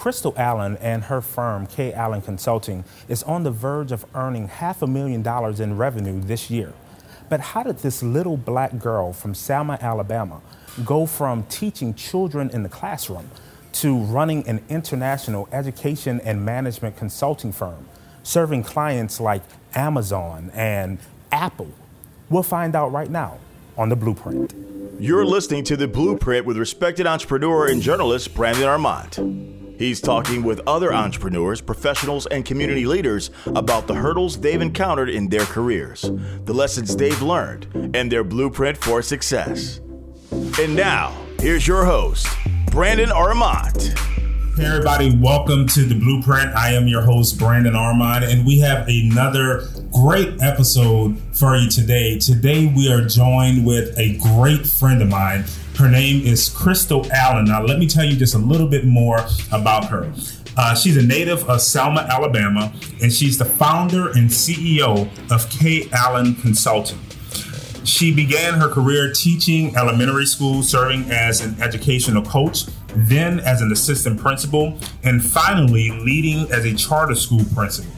Krystal Allen and her firm, K. Allen Consulting, is on the verge of earning half a million dollars in revenue this year. But how did this little black girl from Selma, Alabama, go from teaching children in the classroom to running an international education and management consulting firm, serving clients like Amazon and Apple? We'll find out right now on The Blueprint. You're listening to The Blueprint with respected entrepreneur and journalist Brandon Armant. He's talking with other entrepreneurs, professionals, and community leaders about the hurdles they've encountered in their careers, the lessons they've learned, and their blueprint for success. And now, here's your host, Brandon Armant. Hey, everybody, welcome to the Blueprint. I am your host, Brandon Armand, and we have another great episode for you today. Today, we are joined with a great friend of mine. Her name is Krystal Allen. Now, let me tell you just a little bit more about her. Uh, she's a native of Selma, Alabama, and she's the founder and CEO of K. Allen Consulting. She began her career teaching elementary school, serving as an educational coach, then as an assistant principal, and finally leading as a charter school principal.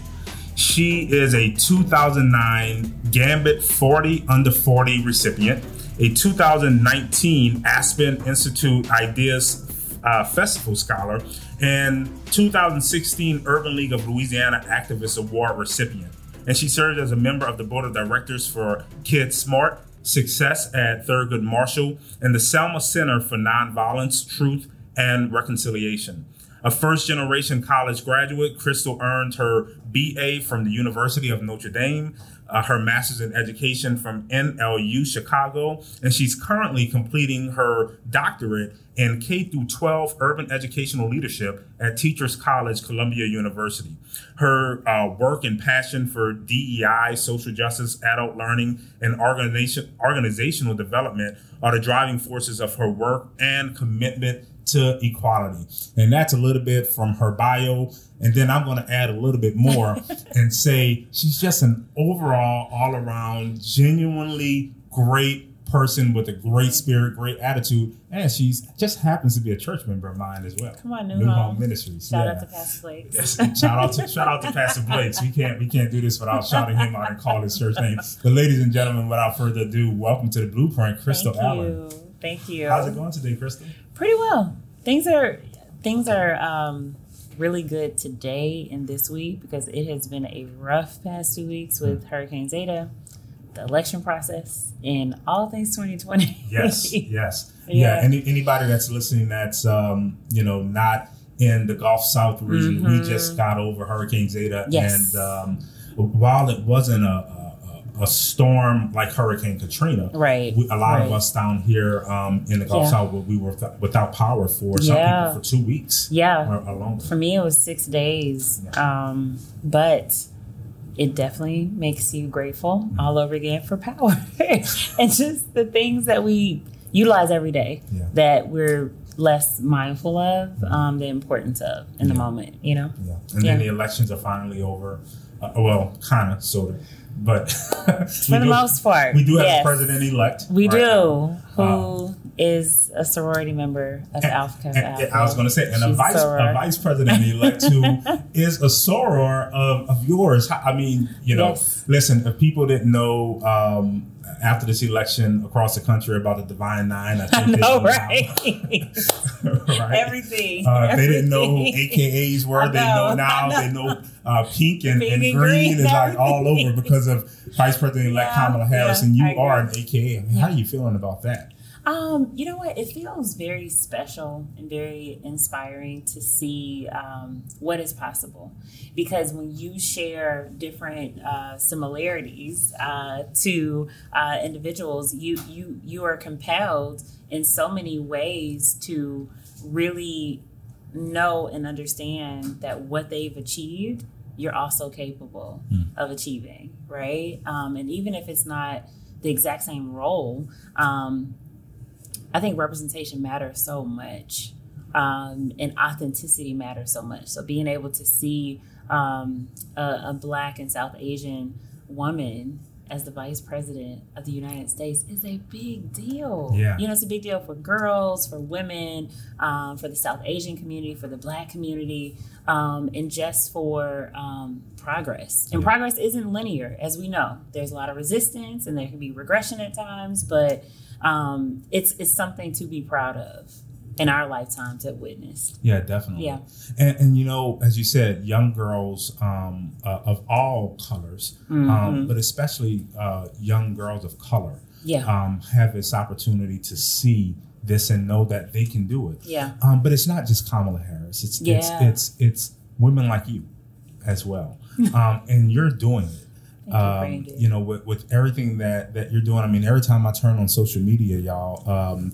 She is a 2009 Gambit 40 Under 40 recipient, a 2019 Aspen Institute Ideas uh, Festival Scholar, and 2016 Urban League of Louisiana Activist Award recipient and she served as a member of the board of directors for Kids Smart, Success at Thurgood Marshall, and the Selma Center for Nonviolence, Truth, and Reconciliation. A first generation college graduate, Krystal earned her BA from the University of Notre Dame, uh, her master's in education from NLU Chicago, and she's currently completing her doctorate in K through 12 urban educational leadership at Teachers College, Columbia University. Her uh, work and passion for DEI, social justice, adult learning, and organization, organizational development are the driving forces of her work and commitment to equality. And that's a little bit from her bio. And then I'm going to add a little bit more and say she's just an overall, all around, genuinely great person with a great spirit, great attitude, and she's just happens to be a church member of mine as well. Come on, New, New Home. Home Ministries. Shout yeah. out to Pastor Blake. Yes, shout out to shout out to Pastor Blake. We can't we can't do this without shouting him out and calling his church name. But ladies and gentlemen, without further ado, welcome to the Blueprint, Krystal Thank Allen. You. Thank you. How's it going today, Krystal? Pretty well. Things are things are um, really good today and this week because it has been a rough past two weeks with mm. Hurricane Zeta the election process and all things 2020. yes, yes. Yeah. yeah. Any, anybody that's listening that's, um, you know, not in the Gulf South region, mm-hmm. we just got over Hurricane Zeta. Yes. And um, while it wasn't a, a, a, storm like Hurricane Katrina, right? We, a lot right. of us down here um, in the Gulf yeah. South, we were without power for some yeah. people for two weeks. Yeah. Or, or longer. For me, it was six days. Yeah. Um, but it definitely makes you grateful all over again for power and just the things that we utilize every day yeah. that we're less mindful of um, the importance of in the moment you know yeah. and then the elections are finally over uh, well kind of sort of but for the do, most part we do have yes. a president elect we right do now. who um, is a sorority member of and, Alpha and, and I was going to say, and She's a vice a, a vice president elect who is a soror of, of yours. I mean, you know, yes. listen, if people didn't know um, after this election across the country about the Divine Nine, I think I know, they right? right? Everything, uh, Everything. They didn't know who AKAs were. Know, they know now. Know. They know uh, pink and, pink and, and green, green is like all over because of Vice President elect yeah, Kamala Harris, yeah, and you are an AKA. I mean, how are you feeling about that? Um, you know what? It feels very special and very inspiring to see um, what is possible. Because when you share different uh, similarities uh, to uh, individuals, you you you are compelled in so many ways to really know and understand that what they've achieved, you're also capable mm. of achieving, right? Um, and even if it's not the exact same role, um, I think representation matters so much, um, and authenticity matters so much. So being able to see um, a, a, Black and South Asian woman as the vice president of the United States is a big deal. Yeah. You know, it's a big deal for girls, for women, um, for the South Asian community, for the Black community, um, and just for um, progress. And Yeah. progress isn't linear, as we know. There's a lot of resistance, and there can be regression at times, but um, it's it's something to be proud of in our lifetime to witness. Yeah, definitely. Yeah. And, and you know, as you said, young girls um, uh, of all colors, Mm-hmm. um, but especially uh, young girls of color, Yeah. um, have this opportunity to see this and know that they can do it. Yeah. Um, but it's not just Kamala Harris. It's Yeah. it's it's it's women like you as well, um, and you're doing it. You, Um, you know, with, with everything that that you're doing. I mean, every time I turn on social media, y'all, um,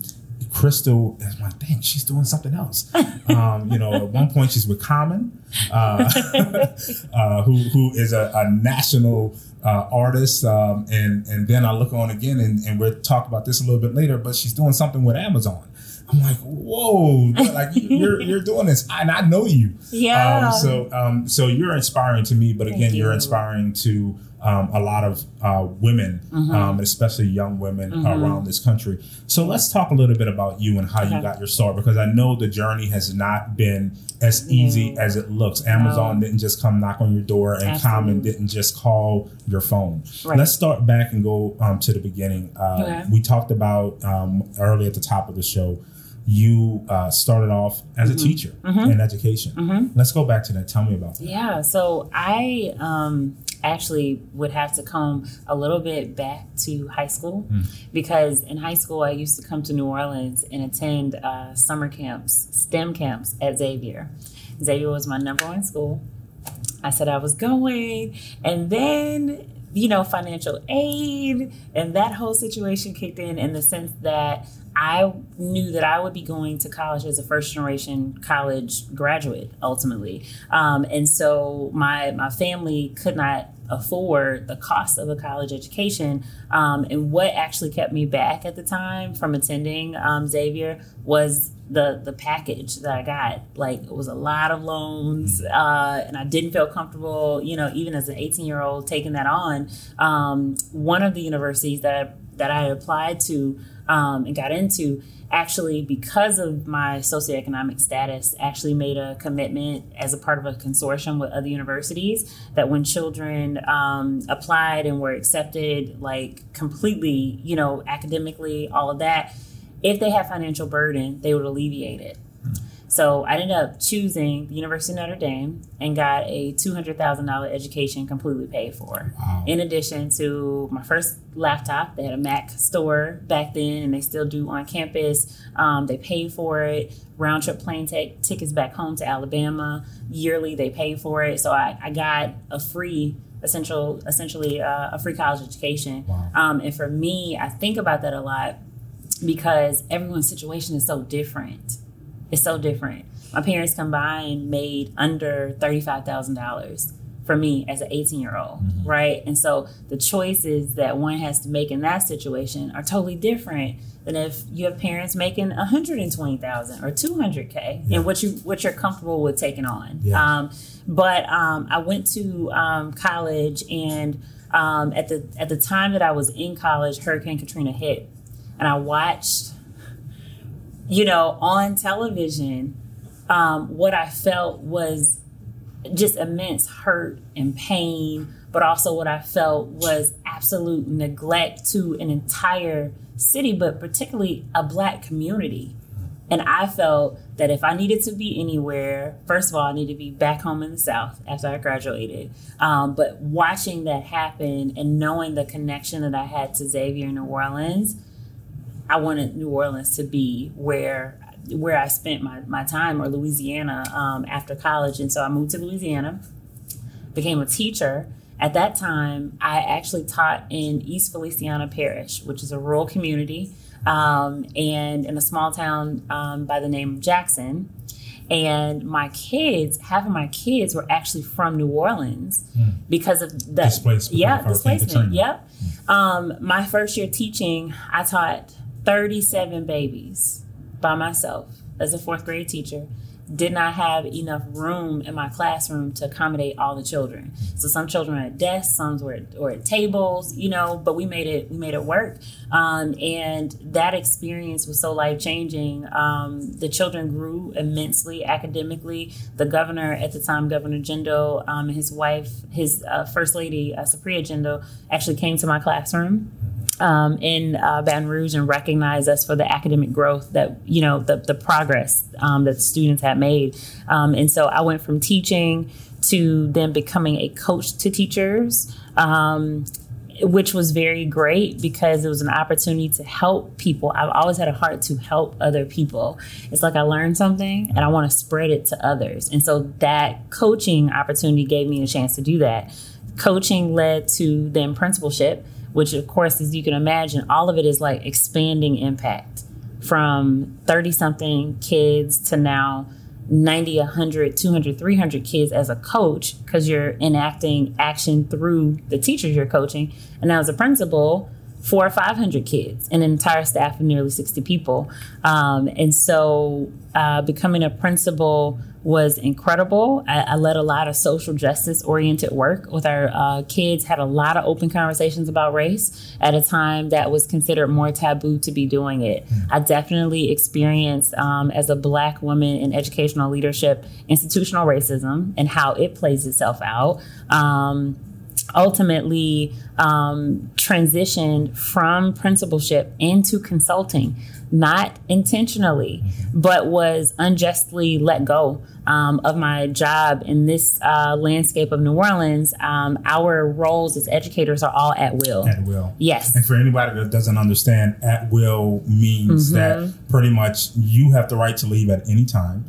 Krystal is like, dang, she's doing something else. Um, you know, at one point she's with Common, uh, uh, who who is a, a national uh, artist, um, and and then I look on again, and, and we'll talk about this a little bit later. But she's doing something with Amazon. I'm like, whoa, like you're you're doing this, and I know you. Yeah. Um, so um, so you're inspiring to me, but Thank again, you're inspiring to um, a lot of uh, women, Mm-hmm. um, especially young women around this country. So let's talk a little bit about you and how you got your start, because I know the journey has not been as easy No. as it looks. Amazon No. didn't just come knock on your door, and Common Absolutely. didn't just call your phone. Right. Let's start back and go um, to the beginning. Uh, Okay. We talked about um, early at the top of the show. You uh, started off as a Mm-hmm. teacher in education. Let's go back to that. Tell me about that. Yeah, so I um, actually would have to come a little bit back to high school because in high school I used to come to New Orleans and attend uh, summer camps, STEM camps at Xavier. Xavier was my number one school. I said I was going, and then you know financial aid and that whole situation kicked in in the sense that I knew that I would be going to college as a first generation college graduate ultimately, um, and so my my family could not afford the cost of a college education. Um, and what actually kept me back at the time from attending um, Xavier was the the package that I got. Like it was a lot of loans, uh, and I didn't feel comfortable. You know, even as an 18 year old taking that on. Um, one of the universities that that I applied to um, and got into actually because of my socioeconomic status actually made a commitment as a part of a consortium with other universities that when children um, applied and were accepted like completely you know academically all of that if they had financial burden they would alleviate it so I ended up choosing the University of Notre Dame and got a $200,000 education completely paid for. Wow. In addition to my first laptop, they had a Mac store back then, and they still do on campus. Um, they paid for it. Round trip plane t- tickets back home to Alabama yearly. They paid for it, so I, I got a free essential, essentially uh, a free college education. Wow. Um, and for me, I think about that a lot because everyone's situation is so different. It's so different. My parents combined made under $35,000 for me as an 18 year old, right? And so the choices that one has to make in that situation are totally different than if you have parents making 120,000 or 200k Yeah. and what you what you're comfortable with taking on. Yeah. Um, but um, I went to um, college and um, at the at the time that I was in college, Hurricane Katrina hit, and I watched you know, on television, um, what I felt was just immense hurt and pain, but also what I felt was absolute neglect to an entire city, but particularly a black community. And I felt that if I needed to be anywhere, first of all, I needed to be back home in the South after I graduated. Um, but watching that happen and knowing the connection that I had to Xavier in New Orleans, I wanted New Orleans to be where where I spent my, my time or Louisiana um, after college. And so I moved to Louisiana, became a teacher. At that time, I actually taught in East Feliciana Parish, which is a rural community um, and in a small town um, by the name of Jackson. And my kids, half of my kids were actually from New Orleans because of the Displaced because yeah, displacement. Yep. Um, my first year teaching, I taught 37 babies by myself as a fourth grade teacher. did not have enough room in my classroom to accommodate all the children. So some children were at desks, some were at, or at tables, you know, but we made it we made it work. Um, and that experience was so life changing. Um, the children grew immensely academically. The governor at the time, Governor Jindal, um, and his wife, his uh, first lady, uh, Supriya Jindal, actually came to my classroom um, in uh, Baton Rouge and recognize us for the academic growth that you know the the progress um, that students had made. Um, and so I went from teaching to then becoming a coach to teachers. Um, which was very great because it was an opportunity to help people. I've always had a heart to help other people. It's like I learned something and I want to spread it to others. And so that coaching opportunity gave me a chance to do that. Coaching led to then principalship which of course as you can imagine all of it is like expanding impact from 30 something kids to now 90 100 200 300 kids as a coach because you're enacting action through the teachers you're coaching. And now as a principal four or 500 kids and an entire staff of nearly 60 people um, and so uh, becoming a principal was incredible. I, I, led a lot of social justice oriented work with our uh, kids, had a lot of open conversations about race at a time that was considered more taboo to be doing it. Mm-hmm. I definitely experienced, um, as a Black woman in educational leadership, institutional racism and how it plays itself out. Um, ultimately um, transitioned from principalship into consulting, not intentionally, but was unjustly let go um, of my job in this uh, landscape of New Orleans. Um, our roles as educators are all at will. At will. Yes. And for anybody that doesn't understand, at will means mm-hmm. that pretty much you have the right to leave at any time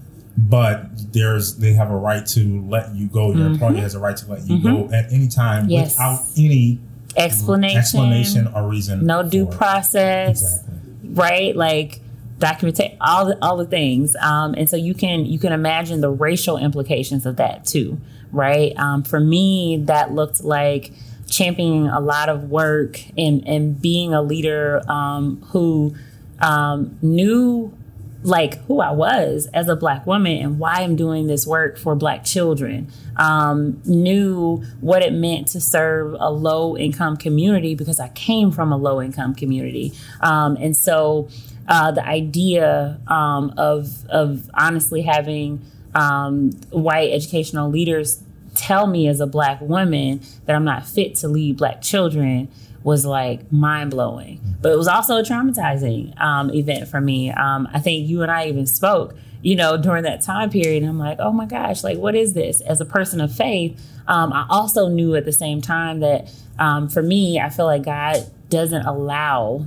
but there's they have a right to let you go. Your mm-hmm. employer has a right to let you mm-hmm. go at any time yes. without any explanation, explanation or reason. No due process, exactly. right? Like documentation, all the all the things, um, and so you can you can imagine the racial implications of that too, right? Um, for me, that looked like championing a lot of work and and being a leader um, who um, knew like who I was as a black woman and why I'm doing this work for black children. Um, knew what it meant to serve a low income community because I came from a low income community. Um, and so uh, the idea um, of, of honestly having um, white educational leaders tell me as a black woman that I'm not fit to lead black children was like mind blowing. But it was also a traumatizing um, event for me. Um, I think you and I even spoke, you know, during that time period. I'm like, oh my gosh, like, what is this? As a person of faith, um, I also knew at the same time that um, for me, I feel like God doesn't allow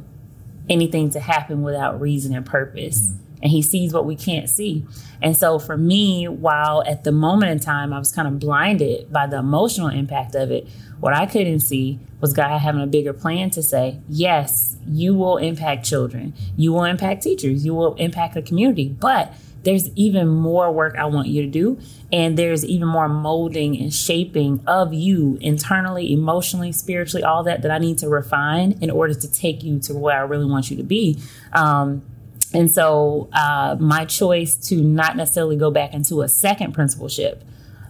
anything to happen without reason and purpose. Mm and he sees what we can't see. And so for me, while at the moment in time I was kind of blinded by the emotional impact of it, what I couldn't see was God having a bigger plan to say, yes, you will impact children, you will impact teachers, you will impact the community, but there's even more work I want you to do. And there's even more molding and shaping of you internally, emotionally, spiritually, all that that I need to refine in order to take you to where I really want you to be. Um, and so uh, my choice to not necessarily go back into a second principalship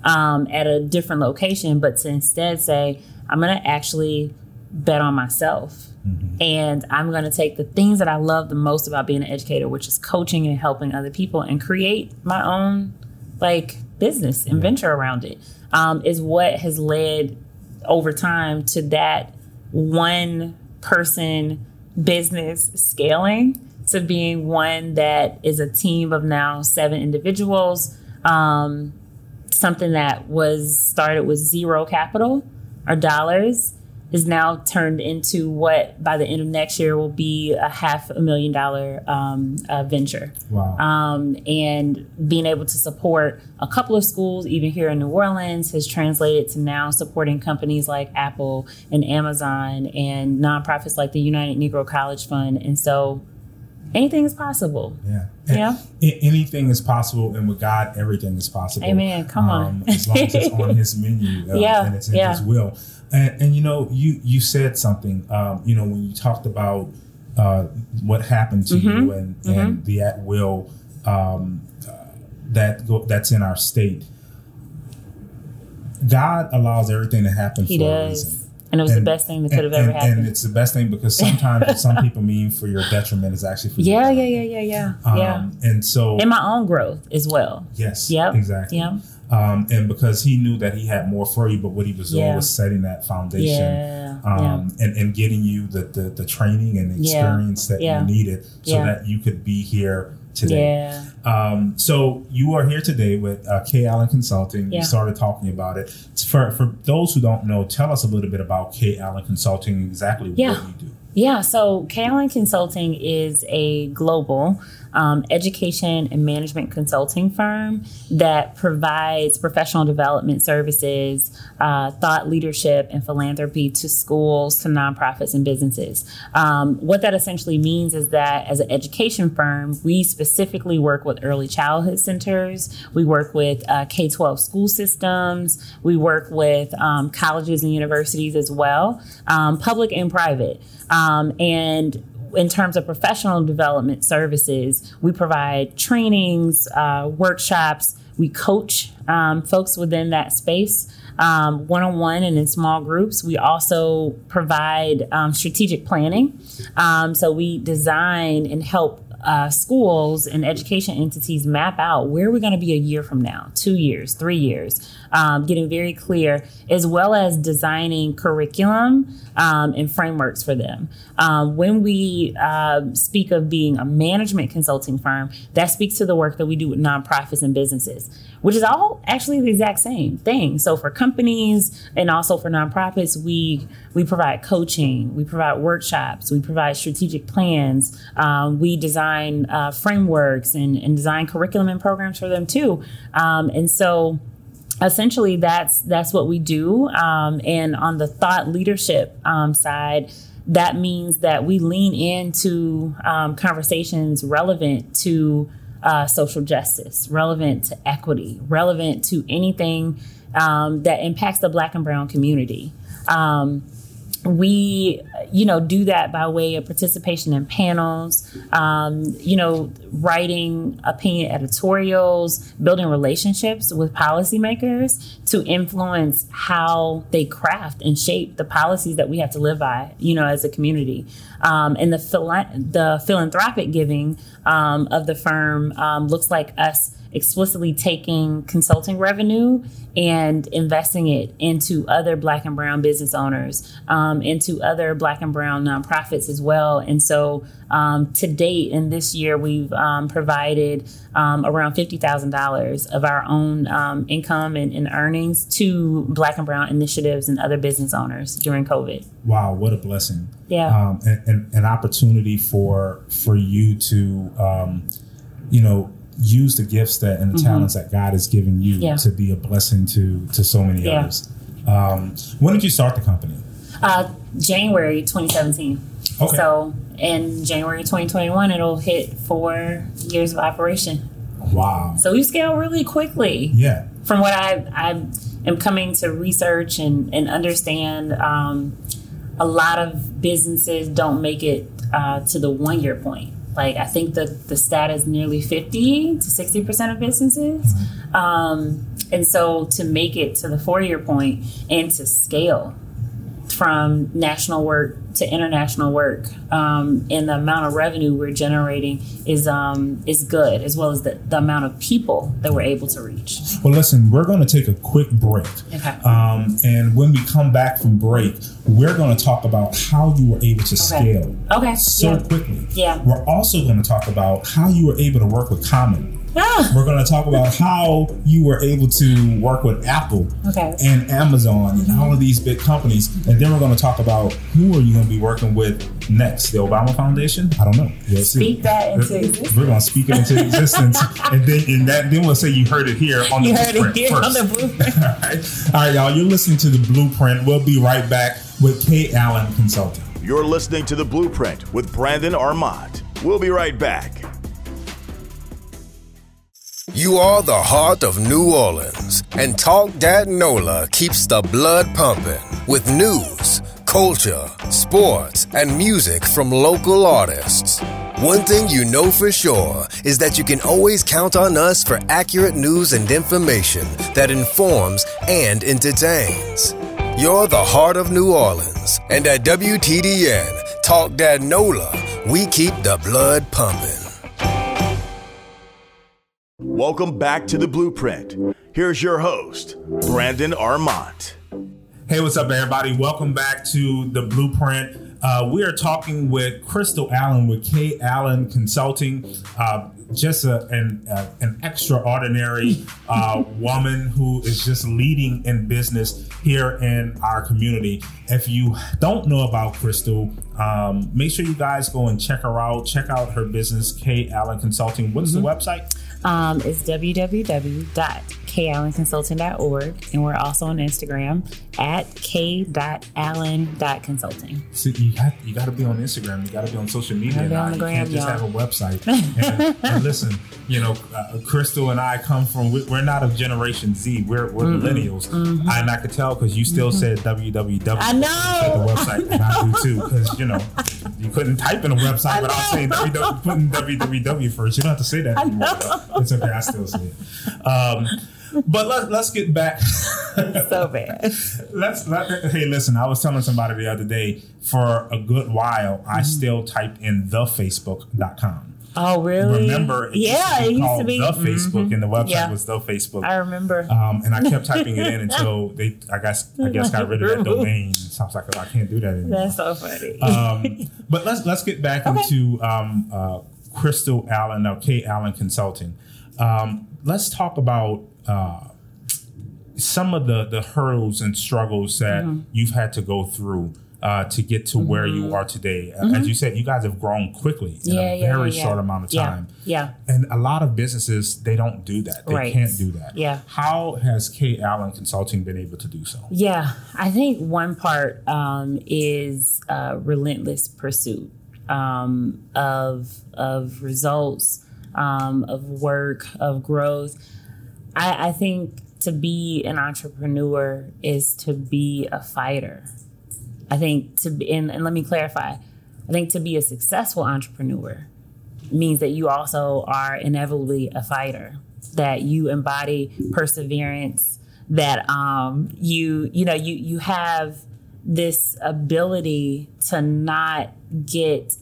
um, at a different location, but to instead say, I'm going to actually bet on myself. Mm-hmm. And I'm going to take the things that I love the most about being an educator, which is coaching and helping other people, and create my own like business and venture around it. Um, is what has led over time to that one person business scaling to being one that is a team of now seven individuals. Um, something that was started with zero capital or dollars is now turned into what by the end of next year will be a half a million dollar um, uh, venture. Wow. Um, and being able to support a couple of schools, even here in New Orleans, has translated to now supporting companies like Apple and Amazon and nonprofits like the United Negro College Fund. And so anything is possible. Yeah. Yeah. anything is possible, and with God, everything is possible. Amen. Come on. Um, as long as it's on His menu uh, yeah. and it's in yeah. His will. And, and, you know, you you said something. Um, you know, when you talked about uh, what happened to mm-hmm. you and, mm-hmm. and the at will um, uh, that go, that's in our state. God allows everything to happen He for a does. reason. And it was the best thing that could have ever and- happened. And it's the best thing because sometimes what some people mean for your detriment is actually for yeah, yeah, yeah, yeah, yeah. Um, yeah. And so, in my own growth as well. yes, Yep. exactly. Yep. Um, and because he knew that he had more for you, but what he was doing was setting that foundation Yeah. um, and, and getting you the, the, the training and Yeah. experience that Yeah. you needed so Yeah. that you could be here today. Yeah. Um, so you are here today with uh, K Allen Consulting. Yeah. You started talking about it. For, for those who don't know, tell us a little bit about K Allen Consulting, exactly Yeah. what you do. Yeah, so K Allen Consulting is a global um, education and management consulting firm that provides professional development services, uh, thought leadership, and philanthropy to schools, to nonprofits, and businesses. Um, what that essentially means is that as an education firm, we specifically work with early childhood centers, we work with uh, K 12 school systems, we work with um, colleges and universities as well, um, public and private. Um, and in terms of professional development services, we provide trainings, uh, workshops, we coach um, folks within that space. One on one and in small groups. We also provide um, strategic planning. Um, so we design and help uh, schools and education entities map out where we're going to be a year from now, two years, three years, um, getting very clear, as well as designing curriculum um, and frameworks for them. Um, when we uh, speak of being a management consulting firm, that speaks to the work that we do with nonprofits and businesses, which is all actually the exact same thing. So for companies and also for nonprofits, we we provide coaching, we provide workshops, we provide strategic plans, um, we design uh, frameworks and, and design curriculum and programs for them too. Um, and so essentially that's that's what we do. Um, and on the thought leadership um, side that means that we lean into um, conversations relevant to uh, social justice relevant to equity relevant to anything um, that impacts the black and brown community. Um, we you know do that by way of participation in panels um, you know writing opinion editorials building relationships with policymakers to influence how they craft and shape the policies that we have to live by you know as a community. Um, and the phila- the philanthropic giving um, of the firm um, looks like us explicitly taking consulting revenue and investing it into other black and brown business owners, um, into other black and brown nonprofits as well. And so um, to date, in this year, we've um, provided um, around $50,000 of our own um, income and, and earnings to black and brown initiatives and other business owners during COVID. Wow, what a blessing! Yeah. um, and, and an opportunity for for you to, um, you know, use the gifts that and the talents that God has given you Mm-hmm. Yeah. to be a blessing to to so many Yeah. others. Um, when did you start the company? Uh, January 2017. Okay. So in January 2021, it'll hit four years of operation. Wow. So we scale really quickly. Yeah. From what I, I am coming to research and, and understand, um, a lot of businesses don't make it uh, to the one year point. Like I think the the stat is nearly 50 to 60 percent of businesses. Um, and so to make it to the four year point and to scale from national work to international work um, and the amount of revenue we're generating is um, is good as well as the, the amount of people that we're able to reach Well, listen, we're going to take a quick break. Okay. Um, and when we come back from break, we're going to talk about how you were able to scale okay so yeah. quickly. Yeah. We're also going to talk about how you were able to work with Common. Ah, We're going to talk about how you were able to work with Apple Okay. and Amazon and all of these big companies. And then we're going to talk about who are you going to be working with next? The Obama Foundation? I don't know. We'll see. speak that into existence We're going to speak it into existence, and then and that then we'll say you heard it here on the you heard it here first. on the blueprint All right, all right, y'all. You're listening to the Blueprint. We'll be right back with K. Allen Consulting. You're listening to The Blueprint with Brandon Armand. We'll be right back. You are the heart of New Orleans, and Talk Dat Nola keeps the blood pumping with news, culture, sports, and music from local artists. One thing you know for sure is that you can always count on us for accurate news and information that informs and entertains. You're the heart of New Orleans, and at WTDN, Talk That NOLA, we keep the blood pumping. Welcome back to the Blueprint. Here's your host, Brandon Armont. Hey, what's up, everybody? Welcome back to the Blueprint. Uh, we are talking with Krystal Allen with K Allen Consulting. Uh, just a, an, uh, an extraordinary uh, woman who is just leading in business here in our community. If you don't know about Krystal, um, make sure you guys go and check her out. Check out her business, K Allen Consulting. What's mm-hmm. the website? Um, it's www.kallenconsulting.org. And we're also on Instagram at k.allen.consulting. See, you got, you got to be on Instagram. You got to be on social media. Be on the gram, you can't just y'all. have a website. and, and, listen, you know, uh, Krystal and I come from, we're not of Generation Z. We're, we're mm-hmm. millennials. Mm-hmm. And I could tell because you still mm-hmm. said www. I know. the website. And I do too because, you know, you couldn't type in a website without saying www, putting www first. You don't have to say that anymore. It's okay. I still say it. Um, but let, let's get back. so bad. let's let, hey, listen. I was telling somebody the other day. For a good while, mm-hmm. I still typed in thefacebook.com. Oh, really? Remember? It yeah, it used to be the Facebook, mm-hmm. and the website yeah. was the Facebook. I remember. Um, and I kept typing it in until they, I guess, I guess, got rid of that domain. So I was like, oh, I can't do that anymore. That's so funny. Um, but let's let's get back okay. into um, uh, Krystal Allen, now K Allen Consulting. Um, let's talk about uh, some of the the hurdles and struggles that mm-hmm. you've had to go through uh, to get to mm-hmm. where you mm-hmm. are today. Mm-hmm. As you said, you guys have grown quickly in yeah, a very yeah, short amount of time. Yeah. And a lot of businesses, they don't do that. They right. can't do that. Yeah. How has K Allen Consulting been able to do so? Yeah. I think one part um, is uh, relentless pursuit um, of, of results, um, of work, of growth. I, I think to be an entrepreneur is to be a fighter. I think to be, and, and let me clarify, I think to be a successful entrepreneur means that you also are inevitably a fighter, that you embody perseverance, that um, you you know you you have this ability to not get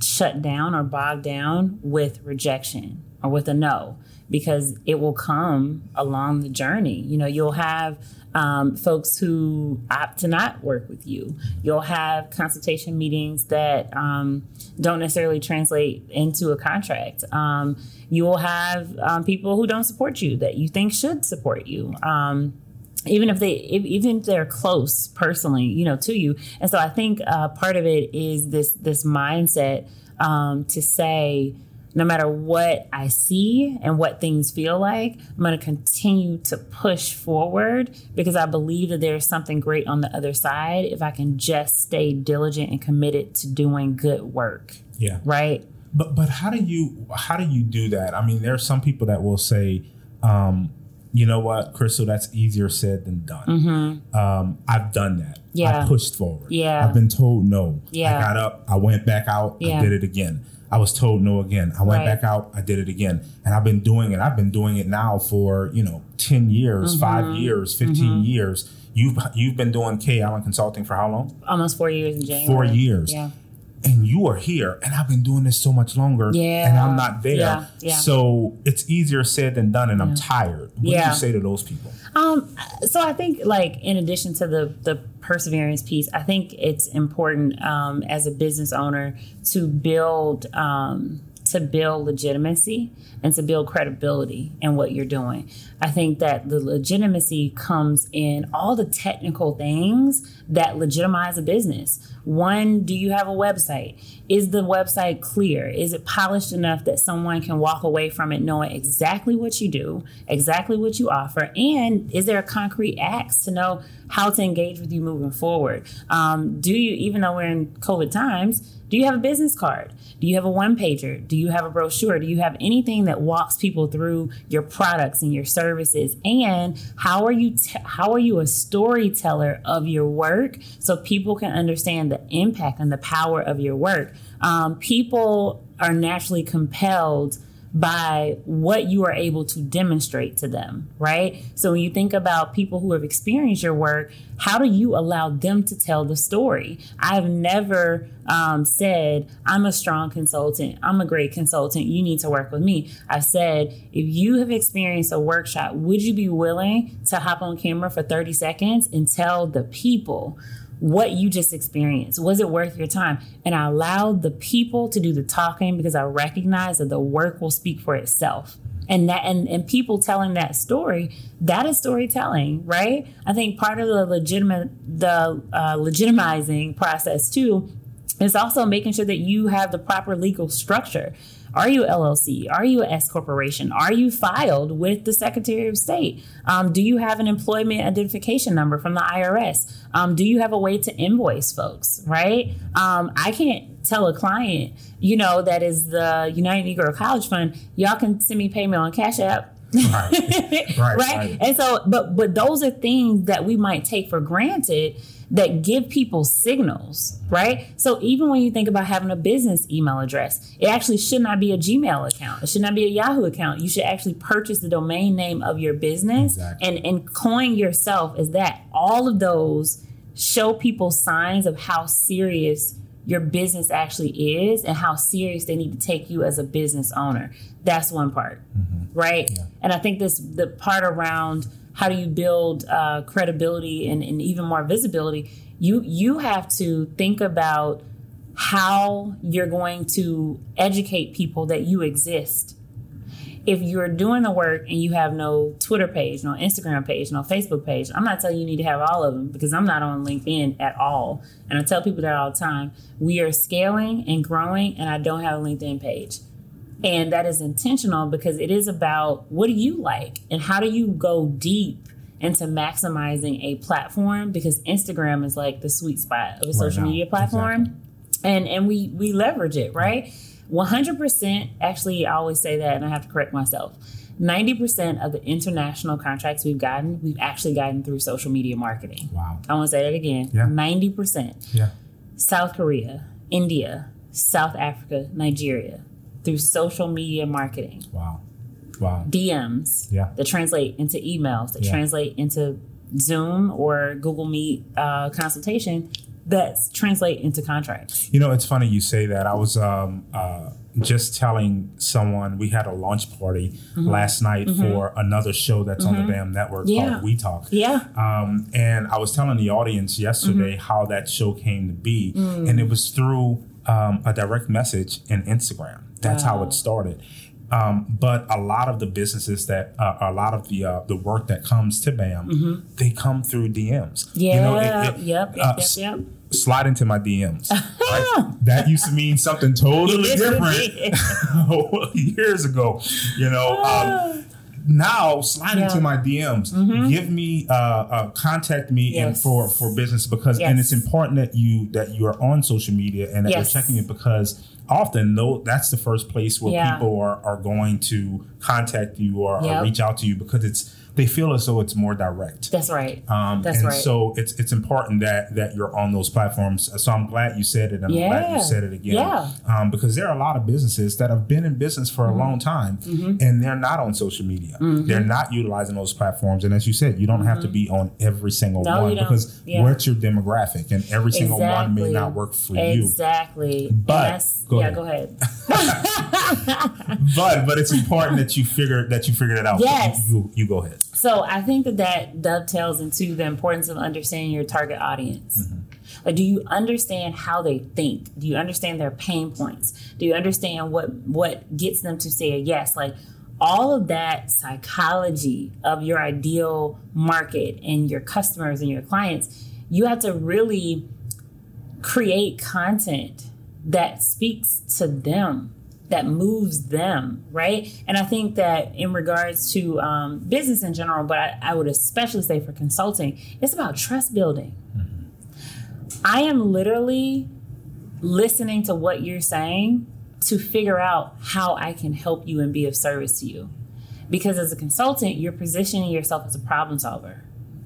shut down or bogged down with rejection or with a no because it will come along the journey. You know, you'll have um, folks who opt to not work with you. You'll have consultation meetings that um, don't necessarily translate into a contract. Um, you will have um, people who don't support you that you think should support you um, even if they if, even if they're close personally you know to you and so i think uh, part of it is this this mindset um, to say no matter what I see and what things feel like, I'm going to continue to push forward because I believe that there's something great on the other side if I can just stay diligent and committed to doing good work. Yeah. Right? But but how do you how do you do that? I mean, there are some people that will say um, you know what, Krystal, that's easier said than done. Mm-hmm. Um, I've done that. Yeah. I pushed forward. Yeah. I've been told no. Yeah. I got up, I went back out, yeah. I did it again. I was told no again. I went right. back out, I did it again. And I've been doing it. I've been doing it now for, you know, 10 years, mm-hmm. 5 years, 15 mm-hmm. years. You've you've been doing K Allen Consulting for how long? Almost 4 years in January. 4 years. Yeah. And you are here and I've been doing this so much longer yeah. and I'm not there. Yeah. Yeah. So it's easier said than done and I'm tired. What do you say to those people? Um, so I think like in addition to the the perseverance piece, I think it's important um, as a business owner to build um, to build legitimacy and to build credibility in what you're doing. I think that the legitimacy comes in all the technical things that legitimize a business. One, do you have a website? Is the website clear? Is it polished enough that someone can walk away from it knowing exactly what you do, exactly what you offer, and is there a concrete axe to know how to engage with you moving forward? Um, do you, even though we're in COVID times, Do you have a business card? Do you have a one pager? Do you have a brochure? Do you have anything that walks people through your products and your services? And how are you how are you a storyteller of your work so people can understand the impact and the power of your work? Um, people are naturally compelled by what you are able to demonstrate to them, right? So when you think about people who have experienced your work, how do you allow them to tell the story? I've never um, said, I'm a strong consultant, I'm a great consultant, you need to work with me. I've said, if you have experienced a workshop, would you be willing to hop on camera for 30 seconds and tell the people? What you just experienced. Was it worth your time? And I allowed the people to do the talking because I recognize that the work will speak for itself. And that and, and people telling that story, that is storytelling, right? I think part of the legitimate the uh, legitimizing process too is also making sure that you have the proper legal structure. Are you LLC? Are you an S corporation? Are you filed with the Secretary of State? Um, do you have an employment identification number from the IRS? Um, do you have a way to invoice folks? Right? Um, I can't tell a client, you know, that is the United Negro College Fund. Y'all can send me payment on Cash App. Right. right, right. right. And so, but but those are things that we might take for granted that give people signals, right? So even when you think about having a business email address, it actually should not be a Gmail account. It should not be a Yahoo account. You should actually purchase the domain name of your business exactly. and, and coin yourself as that. All of those show people signs of how serious your business actually is and how serious they need to take you as a business owner. That's one part, mm-hmm. right? Yeah. And I think this the part around how do you build uh, credibility and, and even more visibility you you have to think about how you're going to educate people that you exist if you're doing the work and you have no Twitter page, no Instagram page, no Facebook page, I'm not telling you you need to have all of them because I'm not on LinkedIn at all. And I tell people that all the time. We are scaling and growing, and I don't have a LinkedIn page. And that is intentional because it is about what do you like and how do you go deep into maximizing a platform because Instagram is like the sweet spot of a social media platform. Exactly. And and we we leverage it, right? 100% actually I always say that and I have to correct myself. 90% of the international contracts we've gotten, we've actually gotten through social media marketing. Wow. I want to say that again. Yeah. 90%. Yeah. South Korea, India, South Africa, Nigeria through social media marketing. Wow. Wow. DMs yeah. that translate into emails, that yeah. translate into Zoom or Google Meet uh, consultation that translate into contracts. You know, it's funny you say that. I was um, uh, just telling someone we had a launch party mm-hmm. last night mm-hmm. for another show that's mm-hmm. on the BAM mm-hmm. network yeah. called We Talk. Yeah. Um, and I was telling the audience yesterday mm-hmm. how that show came to be, mm. and it was through um, a direct message in Instagram. That's wow. how it started. Um, but a lot of the businesses that uh, a lot of the uh, the work that comes to BAM, mm-hmm. they come through DMs. Yeah. You know, it, it, yep. Uh, yep. Yep. Slide into my DMs. Right? that used to mean something totally different years ago. You know. Um, now slide yeah. into my DMs. Mm-hmm. Give me, uh, uh, contact me, yes. and for for business because, yes. and it's important that you that you are on social media and that yes. you're checking it because often though that's the first place where yeah. people are, are going to contact you or, yep. or, reach out to you because it's they feel as though it's more direct. That's right. Um, that's and right. So it's it's important that that you're on those platforms. So I'm glad you said it. I'm glad you said it again. Yeah. Um, because there are a lot of businesses that have been in business for mm-hmm. a long time mm-hmm. and they're not on social media. Mm-hmm. They're not utilizing those platforms. And as you said, you don't have to mm-hmm. be on every single no, one because yeah. what's your demographic and every single exactly. one may not work for exactly. you. Exactly. But go yeah, ahead. go ahead. but but it's important that you figure that you figure it out. Yes. You, you, you go ahead. So I think that that dovetails into the importance of understanding your target audience. Mm-hmm. Like, do you understand how they think? Do you understand their pain points? Do you understand what what gets them to say a yes? Like all of that psychology of your ideal market and your customers and your clients, you have to really create content that speaks to them that moves them, right? And I think that in regards to um, business in general, but I, I, would especially say for consulting, it's about trust building. Mm-hmm. I am literally listening to what you're saying to figure out how I can help you and be of service to you. Because as a consultant, you're positioning yourself as a problem solver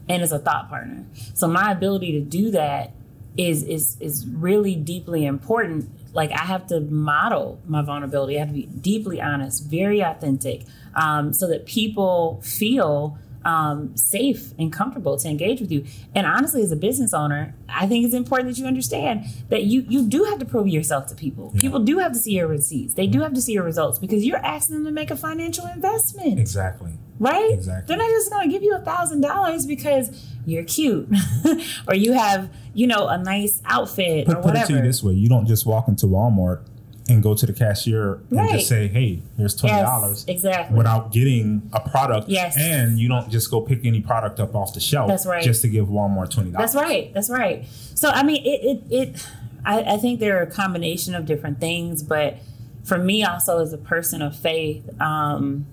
and as a thought partner. So my ability to do that is is is really deeply important. Like I have to model my vulnerability. I have to be deeply honest, very authentic, um, so that people feel um, safe and comfortable to engage with you. And honestly, as a business owner, I think it's important that you understand that you you do have to prove yourself to people. Yeah. People do have to see your receipts. They do have to see your results because you're asking them to make a financial investment. Exactly. Right? Exactly. They're not just going to give you a thousand dollars because you're cute or you have you know a nice outfit put, or whatever. Put it to you this way: you don't just walk into Walmart and go to the cashier and just say, "Hey, here's twenty dollars." Yes, exactly. Without getting a product. Yes. And you don't just go pick any product up off the shelf. That's right. Just to give Walmart twenty dollars. That's right. That's right. So I mean, it it, it I, I, think there are a combination of different things, but for me, also as a person of faith, um,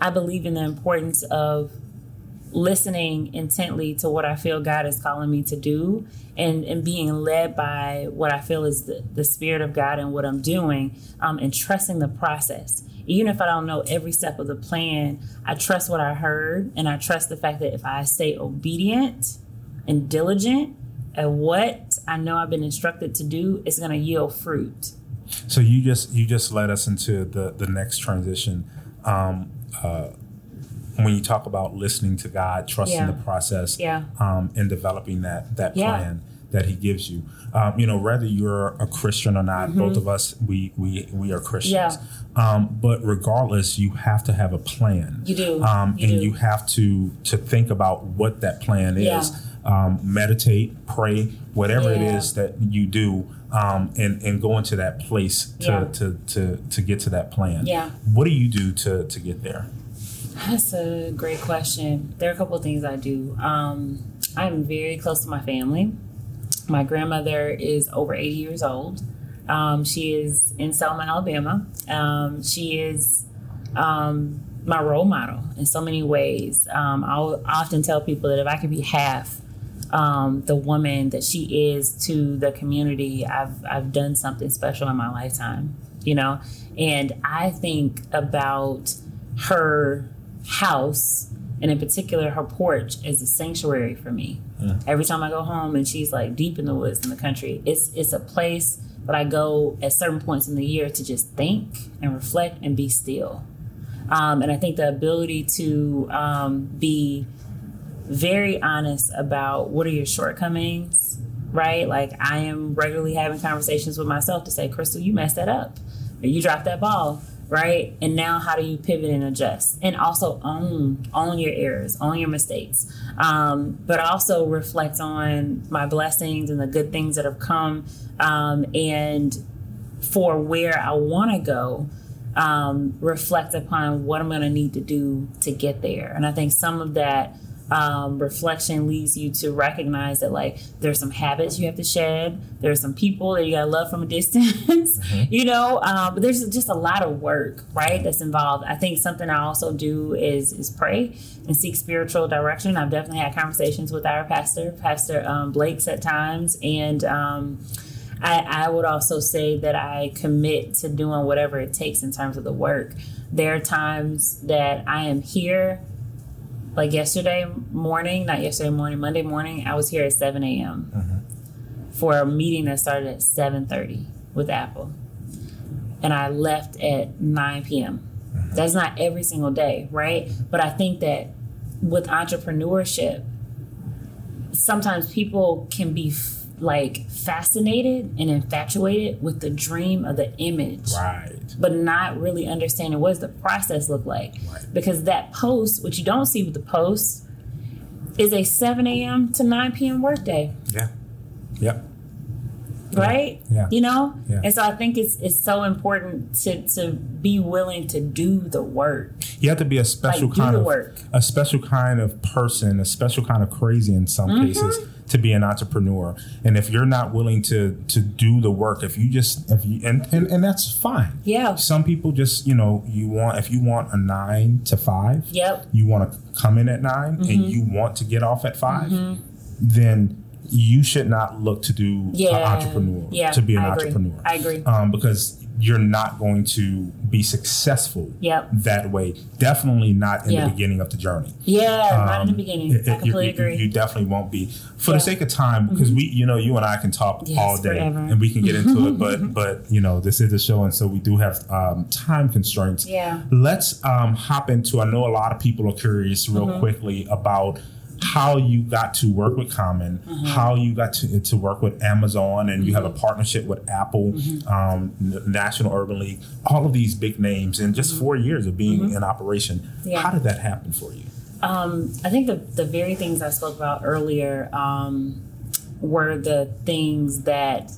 I believe in the importance of listening intently to what I feel God is calling me to do and, and being led by what I feel is the, the Spirit of God and what I'm doing um, and trusting the process. Even if I don't know every step of the plan, I trust what I heard and I trust the fact that if I stay obedient and diligent at what I know I've been instructed to do, it's going to yield fruit. So you just you just led us into the the next transition. Um, uh, when you talk about listening to God, trusting yeah. the process, yeah. um, and developing that that yeah. plan that He gives you. Um, you know, whether you're a Christian or not, mm-hmm. both of us we we we are Christians. Um, but regardless, you have to have a plan. You do, um, you and do. you have to to think about what that plan is. Um, meditate, pray, whatever it is that you do, um, and and go into that place to, to to to get to that plan. Yeah. What do you do to to get there? That's a great question. There are a couple of things I do. Um, I'm very close to my family. My grandmother is over 80 years old. Um, she is in Selma, Alabama. Um, she is um, my role model in so many ways. Um, I'll often tell people that if I could be half um, the woman that she is to the community, I've I've done something special in my lifetime. You know, and I think about her house and in particular her porch is a sanctuary for me. Yeah. Every time I go home and she's like deep in the woods in the country, it's it's a place that I go at certain points in the year to just think and reflect and be still. Um, and I think the ability to um, be very honest about what are your shortcomings, right? Like I am regularly having conversations with myself to say, Krystal, you messed that up, or you dropped that ball right? And now how do you pivot and adjust? And also own own your errors, own your mistakes. Um, but also reflect on my blessings and the good things that have come um, and for where I want to go. Um, reflect upon what I'm going to need to do to get there. And I think some of that um, reflection leads you to recognize that like there's some habits you have to shed there's some people that you gotta love from a distance mm-hmm. you know um, but there's just a lot of work right that's involved i think something i also do is is pray and seek spiritual direction i've definitely had conversations with our pastor pastor um, blake's at times and um, I, I would also say that I commit to doing whatever it takes in terms of the work. There are times that I am here like yesterday morning, not yesterday morning, Monday morning, I was here at 7 a.m. Mm-hmm. for a meeting that started at 7:30 with Apple, and I left at 9 p.m. Mm-hmm. That's not every single day, right? But I think that with entrepreneurship, sometimes people can be like fascinated and infatuated with the dream of the image. Right. But not really understanding what does the process look like. Right. Because that post, what you don't see with the post, is a 7 a.m. to 9 p.m. workday. Yeah. Yep. Right? Yeah. You know? Yeah. And so I think it's it's so important to to be willing to do the work. You have to be a special Like, kind of work. a special kind of person, a special kind of crazy in some Mm-hmm. cases to be an entrepreneur. And if you're not willing to to do the work, if you just if you and and, and that's fine. Yeah. Some people just, you know, you want if you want a 9 to 5, Yep. you want to come in at 9 Mm-hmm. and you want to get off at 5, then you should not look to do Yeah. entrepreneur Yeah, to be an I entrepreneur. I agree. Um, because you're not going to be successful Yep. that way. Definitely not in Yeah. the beginning of the journey. Yeah, not in the Um, beginning. it- I completely you, agree. You definitely won't be. For Yeah. the sake of time, because we, you know, you and I can talk Yes, all day forever. and we can get into it, but but you know, this is a show, and so we do have um, time constraints. Yeah. Let's um, hop into. I know a lot of people are curious, real Mm-hmm. quickly, about how you got to work with Common, Mm-hmm. how you got to, to work with Amazon, and you have a partnership with Apple, Mm-hmm. um, National Urban League, all of these big names in just four years of being in operation. Mm-hmm. Yeah. How did that happen for you? Um, I think the the very things I spoke about earlier um, were the things that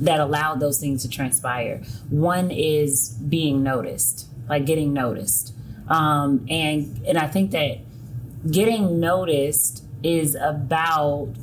that allowed those things to transpire. One is being noticed, like getting noticed, um, and and I think that getting noticed is about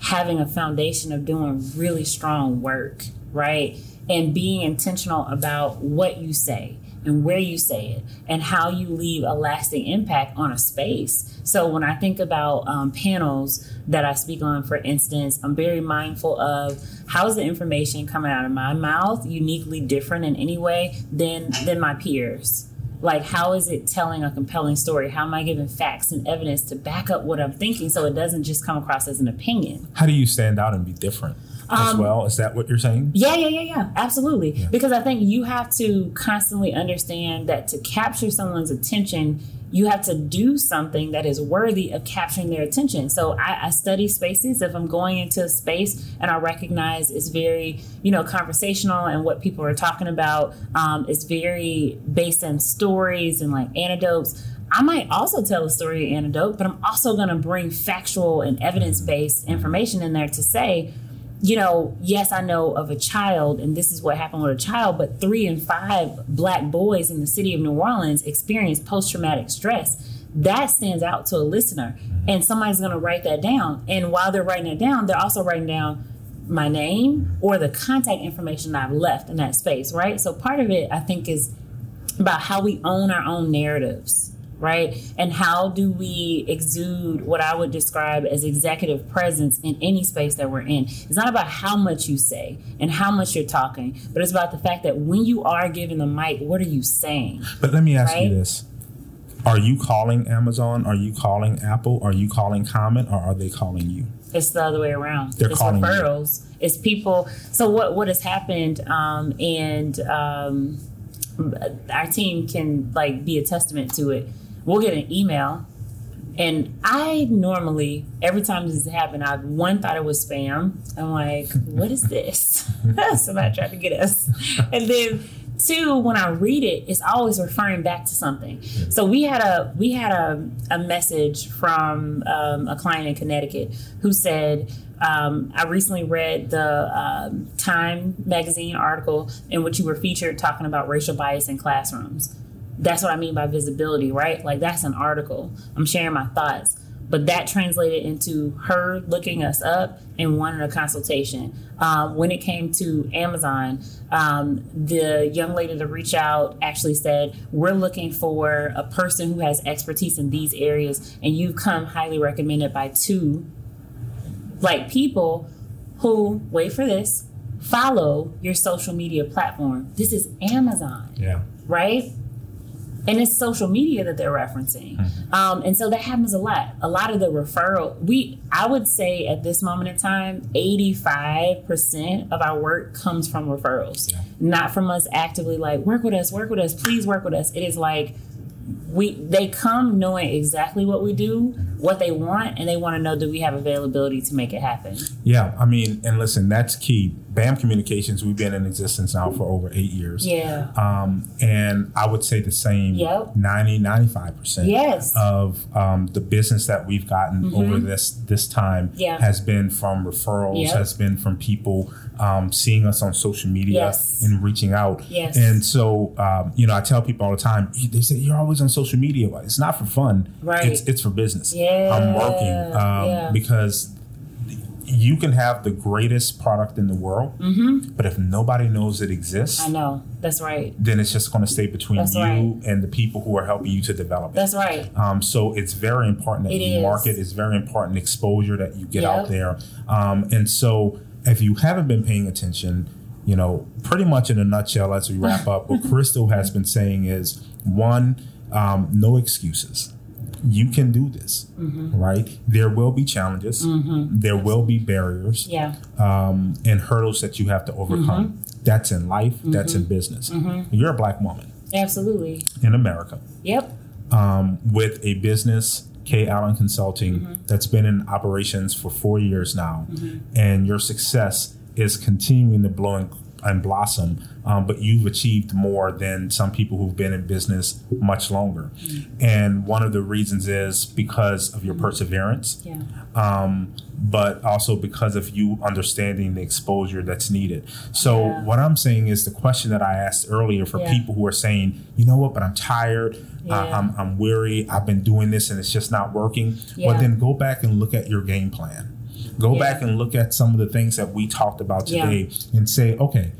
having a foundation of doing really strong work, right? And being intentional about what you say and where you say it and how you leave a lasting impact on a space. So when I think about um, panels that I speak on, for instance, I'm very mindful of how is the information coming out of my mouth uniquely different in any way than than my peers like how is it telling a compelling story? How am i giving facts and evidence to back up what i'm thinking so it doesn't just come across as an opinion? How do you stand out and be different Um, as well? Is that what you're saying? yeah yeah yeah yeah. Absolutely. Because i think you have to constantly understand that to capture someone's attention you have to do something that is worthy of capturing their attention. So I, I study spaces. If i'm going into a space and i recognize it's very you know conversational and what people are talking about um, is very based on stories and like anecdotes I might also tell a story anecdote, but I'm also going to bring factual and evidence based information in there to say, you know, yes, I know of a child, and this is what happened with a child, but three and five black boys in the city of New Orleans experienced post traumatic stress. That stands out to a listener, and somebody's going to write that down. And while they're writing it down, they're also writing down my name or the contact information I've left in that space, right? So part of it, I think, is about how we own our own narratives right and how do we exude what i would describe as executive presence in any space that we're in it's not about how much you say and how much you're talking but it's about the fact that when you are given the mic what are you saying But let me ask Right? you this. Are you calling Amazon? Are you calling Apple? Are you calling Common? Or are they calling you? it's the other way around They're it's calling you. referrals it's people so what what has happened um and um our team can like be a testament to it we'll get an email and I normally, every time this has happened, I've one thought it was spam. I'm like, what is this? Somebody tried to get us. And then two, when I read it, it's always referring back to something. So we had a we had a, a message from um, a client in Connecticut who said, um, I recently read the um, Time magazine article in which you were featured talking about racial bias in classrooms that's what I mean by visibility, right? Like that's an article. I'm sharing my thoughts. But that translated into her looking us up and wanting a consultation. Um, when it came to Amazon, um, the young lady to reach out actually said, We're looking for a person who has expertise in these areas, and you've come highly recommended by two like people who, wait for this, follow your social media platform. This is Amazon Yeah. right? And it's social media that they're referencing. Um, and so that happens a lot. A lot of the referral, we, I would say at this moment in time, 85% of our work comes from referrals, not from us actively like, work with us, work with us, please work with us. It is like, we they come knowing exactly what we do, what they want, and they want to know do we have availability to make it happen. Yeah. I mean, and listen, that's key. BAM Communications, we've been in existence now for over eight years. Yeah. Um, and I would say the same Yep. 90, 95% Yes. of um, the business that we've gotten over this this time Mm-hmm. Yeah. has been from referrals, Yep. has been from people um, seeing us on social media Yes. and reaching out. Yes. And so, um, you know, I tell people all the time, they say, you're always on social media. Well, It's not for fun. Right. It's, it's for business. Yeah. I'm working um, Yeah. because you can have the greatest product in the world, but if nobody knows it exists, Mm-hmm. I know. That's right. then it's just going to stay between That's you right. and the people who are helping you to develop it. That's right. Um, so it's very important that It you is. market. It's very important exposure that you get out there. Um, and so if you haven't been paying attention, you know, pretty much in a nutshell, as we wrap up, what Krystal has been saying is one, um, no excuses. You can do this, Mm-hmm. right? There will be challenges. There will be barriers Yeah. um, and hurdles that you have to overcome. Mm-hmm. That's in life. That's in business. You're a black woman Absolutely. in America Yep. um, with a business, K Allen Consulting, Mm-hmm. that's been in operations for four years now, and your success is continuing to blow and, blossom. Um, but you've achieved more than some people who've been in business much longer, Mm-hmm. and one of the reasons is because of your perseverance Yeah. um, but also because of you understanding the exposure that's needed. So, Yeah. what I'm saying is the question that I asked earlier for Yeah. people who are saying, you know what, but I'm tired, I. I'm, I'm weary, I've been doing this and it's just not working. Well, then go back and look at your game plan. Go Yeah. back and look at some of the things that we talked about Yeah. today and say, okay,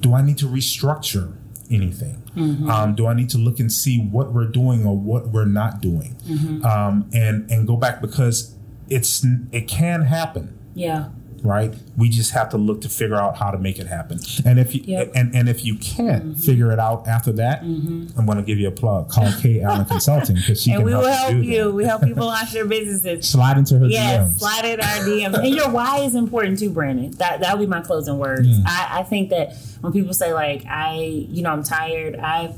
do I need to restructure anything? Mm-hmm. Um, do I need to look and see what we're doing or what we're not doing? Mm-hmm. Um, and and go back because it's it can happen Yeah. Right we just have to look to figure out how to make it happen and if you Yep. and, and if you can't figure it out after that i'm going to give you a plug call K allen consulting because she And can we help will help you. that. We help people launch their businesses. slide into her Yes, DMs. slide in our DMs. And your why is important too, Brandon. That that would be my closing words. Mm. I, I think that when people say like I, you know, I'm tired, I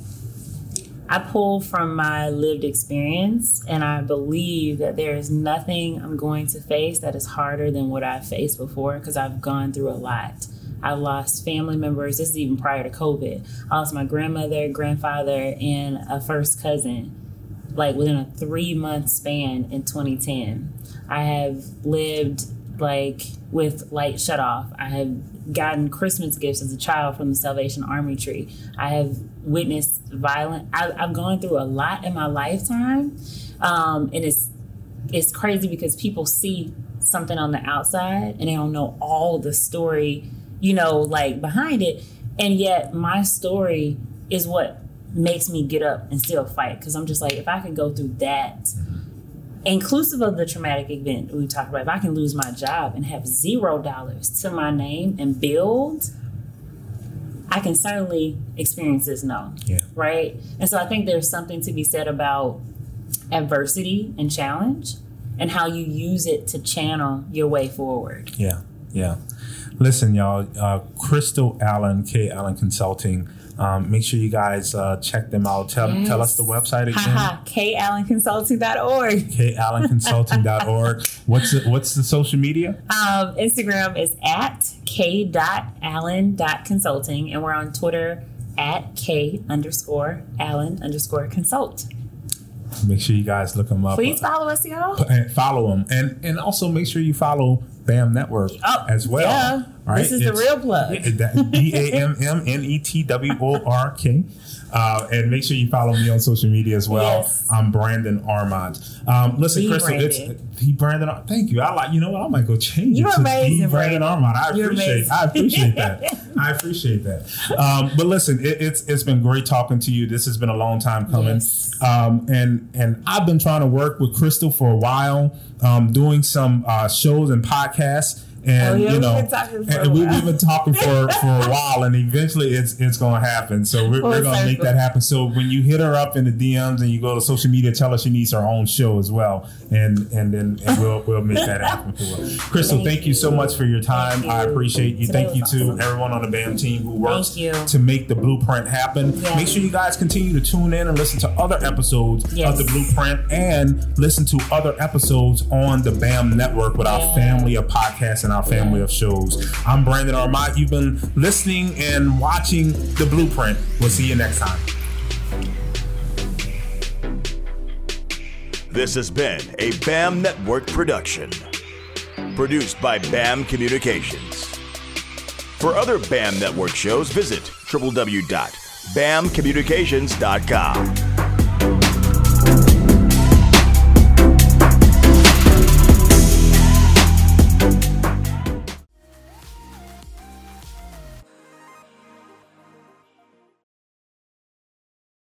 I pull from my lived experience and I believe that there is nothing I'm going to face that is harder than what I've faced before because I've gone through a lot. I lost family members. This is even prior to COVID. I lost my grandmother, grandfather, and a first cousin like within a three month span in 2010. I have lived like with light shut off. I have gotten Christmas gifts as a child from the Salvation Army tree. I have witnessed violent. I, I've gone through a lot in my lifetime, um, and it's it's crazy because people see something on the outside and they don't know all the story, you know, like behind it. And yet my story is what makes me get up and still fight because I'm just like, if I can go through that, inclusive of the traumatic event we talked about, if I can lose my job and have zero dollars to my name and build, I can certainly experience this no. Yeah. Right. And so I think there's something to be said about adversity and challenge and how you use it to channel your way forward. Yeah, yeah. Listen, y'all. Uh, Krystal Allen, K Allen Consulting. Um, make sure you guys uh, check them out. Tell tell us the website again. Kallenconsulting.org. KAllenConsulting.org. What's the, what's the social media? Um, Instagram is at k.allen.consulting, and we're on Twitter at k underscore allen underscore consult. Make sure you guys look them up. Please follow us, y'all. and follow them, and and also make sure you follow BAM Network Oh, as well. yeah. This is the real plug. B A M M N E T W O R K. Uh, and make sure you follow me on social media as well. Yes. I'm Brandon Armand. Um, listen, Krystal, it's Brandon. Brandon. Thank you. I like. You know what? I might go change You're it to amazing, Brandon Brandon. Armand. I You're appreciate. amazing. I appreciate that. I appreciate that. Um, but listen, it, it's it's been great talking to you. This has been a long time coming. Yes. Um, and and I've been trying to work with Krystal for a while, um, doing some uh, shows and podcasts. And Oh, you we've know, been talking for and a we, while. we've been talking for, for a while, and eventually it's it's going to happen. So we're, we're going to make that happen. So when you hit her up in the DMs and you go to social media, tell her she needs her own show as well, and and then and we'll we'll make that happen for her. Krystal, thank, Thank you so much for your time. Thank I appreciate you. Today thank you was to awesome. everyone on the BAM team who works to make the blueprint happen. Yes. Make sure you guys continue to tune in and listen to other episodes Yes. of the blueprint and listen to other episodes on the BAM network with our family of podcasts our family of shows. I'm Brandon Armand. You've been listening and watching the blueprint. We'll see you next time. This has been a BAM Network production. Produced by BAM Communications. For other BAM Network shows, visit www.bamcommunications.com.